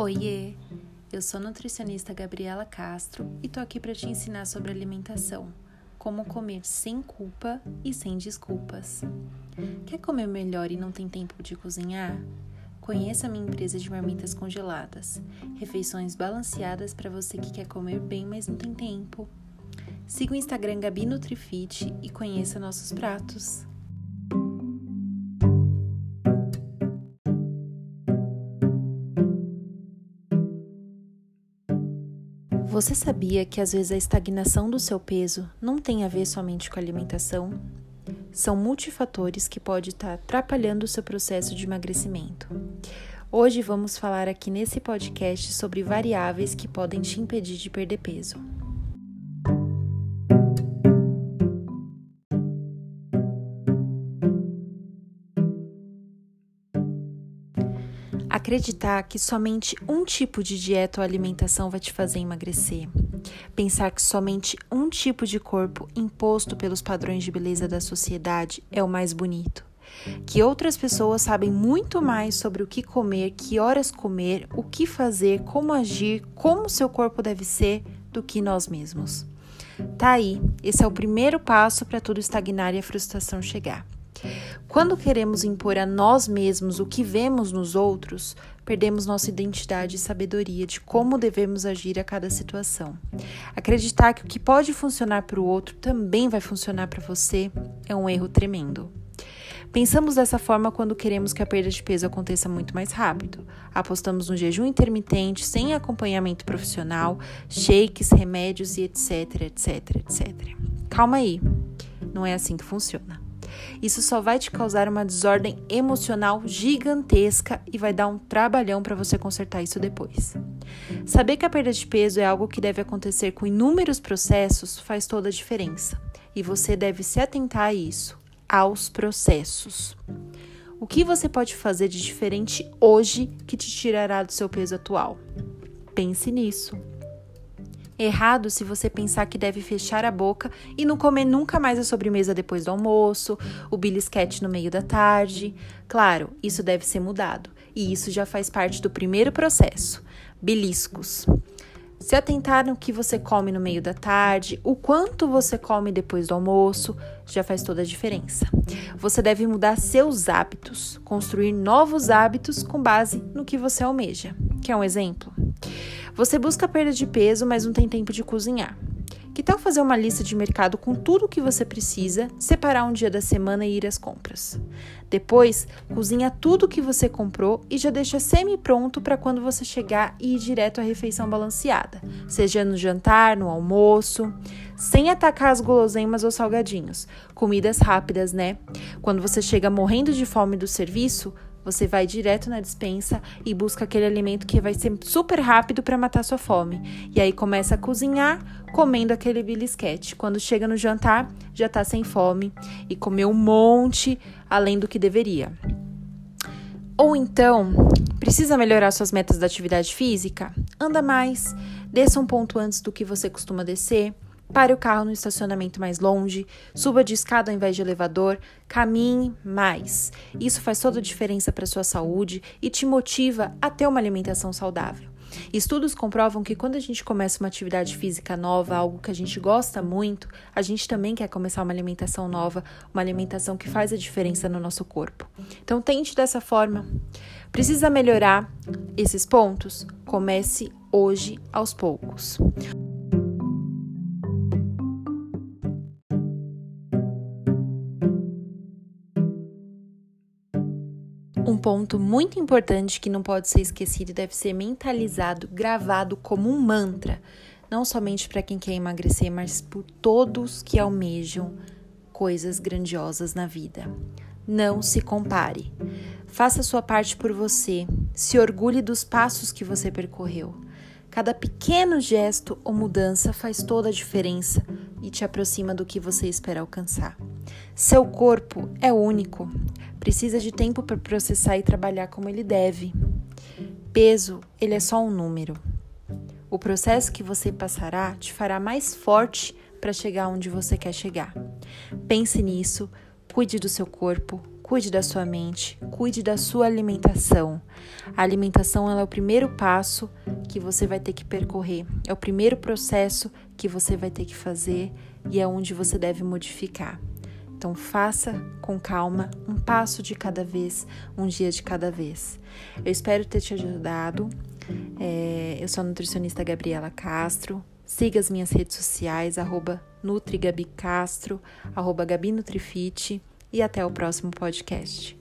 Oiê! Eu sou nutricionista Gabriela Castro e tô aqui para te ensinar sobre alimentação, como comer sem culpa e sem desculpas. Quer comer melhor e não tem tempo de cozinhar? Conheça a minha empresa de marmitas congeladas, refeições balanceadas para você que quer comer bem, mas não tem tempo. Siga o Instagram Gabi Nutrifit e conheça nossos pratos. Você sabia que às vezes a estagnação do seu peso não tem a ver somente com a alimentação? São multifatores que podem estar atrapalhando o seu processo de emagrecimento. Hoje vamos falar aqui nesse podcast sobre variáveis que podem te impedir de perder peso. Acreditar que somente um tipo de dieta ou alimentação vai te fazer emagrecer. Pensar que somente um tipo de corpo imposto pelos padrões de beleza da sociedade é o mais bonito. Que outras pessoas sabem muito mais sobre o que comer, que horas comer, o que fazer, como agir, como seu corpo deve ser do que nós mesmos. Tá aí, esse é o primeiro passo para tudo estagnar e a frustração chegar. Quando queremos impor a nós mesmos o que vemos nos outros, perdemos nossa identidade e sabedoria de como devemos agir a cada situação. Acreditar que o que pode funcionar para o outro também vai funcionar para você é um erro tremendo. Pensamos dessa forma quando queremos que a perda de peso aconteça muito mais rápido. Apostamos no jejum intermitente, sem acompanhamento profissional, shakes, remédios e etc, etc, etc. Calma aí, não é assim que funciona. Isso só vai te causar uma desordem emocional gigantesca e vai dar um trabalhão para você consertar isso depois. Saber que a perda de peso é algo que deve acontecer com inúmeros processos faz toda a diferença. E você deve se atentar a isso, aos processos. O que você pode fazer de diferente hoje que te tirará do seu peso atual? Pense nisso. Errado se você pensar que deve fechar a boca e não comer nunca mais a sobremesa depois do almoço, o belisquete no meio da tarde. Claro, isso deve ser mudado, e isso já faz parte do primeiro processo. Beliscos. Se atentar no que você come no meio da tarde, o quanto você come depois do almoço, já faz toda a diferença. Você deve mudar seus hábitos, construir novos hábitos com base no que você almeja. Quer um exemplo? Você busca perda de peso, mas não tem tempo de cozinhar. Que tal fazer uma lista de mercado com tudo o que você precisa, separar um dia da semana e ir às compras? Depois, cozinha tudo o que você comprou e já deixa semi-pronto para quando você chegar e ir direto à refeição balanceada, seja no jantar, no almoço, sem atacar as guloseimas ou salgadinhos. Comidas rápidas, né? Quando você chega morrendo de fome do serviço, você vai direto na dispensa e busca aquele alimento que vai ser super rápido para matar sua fome. E aí começa a cozinhar comendo aquele belisquete. Quando chega no jantar, já está sem fome e comeu um monte além do que deveria. Ou então, precisa melhorar suas metas da atividade física? Anda mais, desça um ponto antes do que você costuma descer Pare o carro no estacionamento mais longe, suba de escada ao invés de elevador, caminhe mais. Isso faz toda a diferença para sua saúde e te motiva a ter uma alimentação saudável. Estudos comprovam que quando a gente começa uma atividade física nova, algo que a gente gosta muito, a gente também quer começar uma alimentação nova, uma alimentação que faz a diferença no nosso corpo. Então tente dessa forma. Precisa melhorar esses pontos? Comece hoje aos poucos. Um ponto muito importante que não pode ser esquecido e deve ser mentalizado, gravado como um mantra, não somente para quem quer emagrecer, mas por todos que almejam coisas grandiosas na vida. Não se compare. Faça sua parte por você. Se orgulhe dos passos que você percorreu. Cada pequeno gesto ou mudança faz toda a diferença e te aproxima do que você espera alcançar. Seu corpo é único, precisa de tempo para processar e trabalhar como ele deve. Peso, ele é só um número. O processo que você passará te fará mais forte para chegar onde você quer chegar. Pense nisso, cuide do seu corpo, Cuide da sua mente, cuide da sua alimentação. A alimentação é o primeiro passo que você vai ter que percorrer, é o primeiro processo que você vai ter que fazer e é onde você deve modificar. Então faça com calma, um passo de cada vez, um dia de cada vez. Eu espero ter te ajudado. É, eu sou a nutricionista Gabriela Castro. Siga as minhas redes sociais, arroba NutriGabiCastro, arroba GabiNutrifit e até o próximo podcast.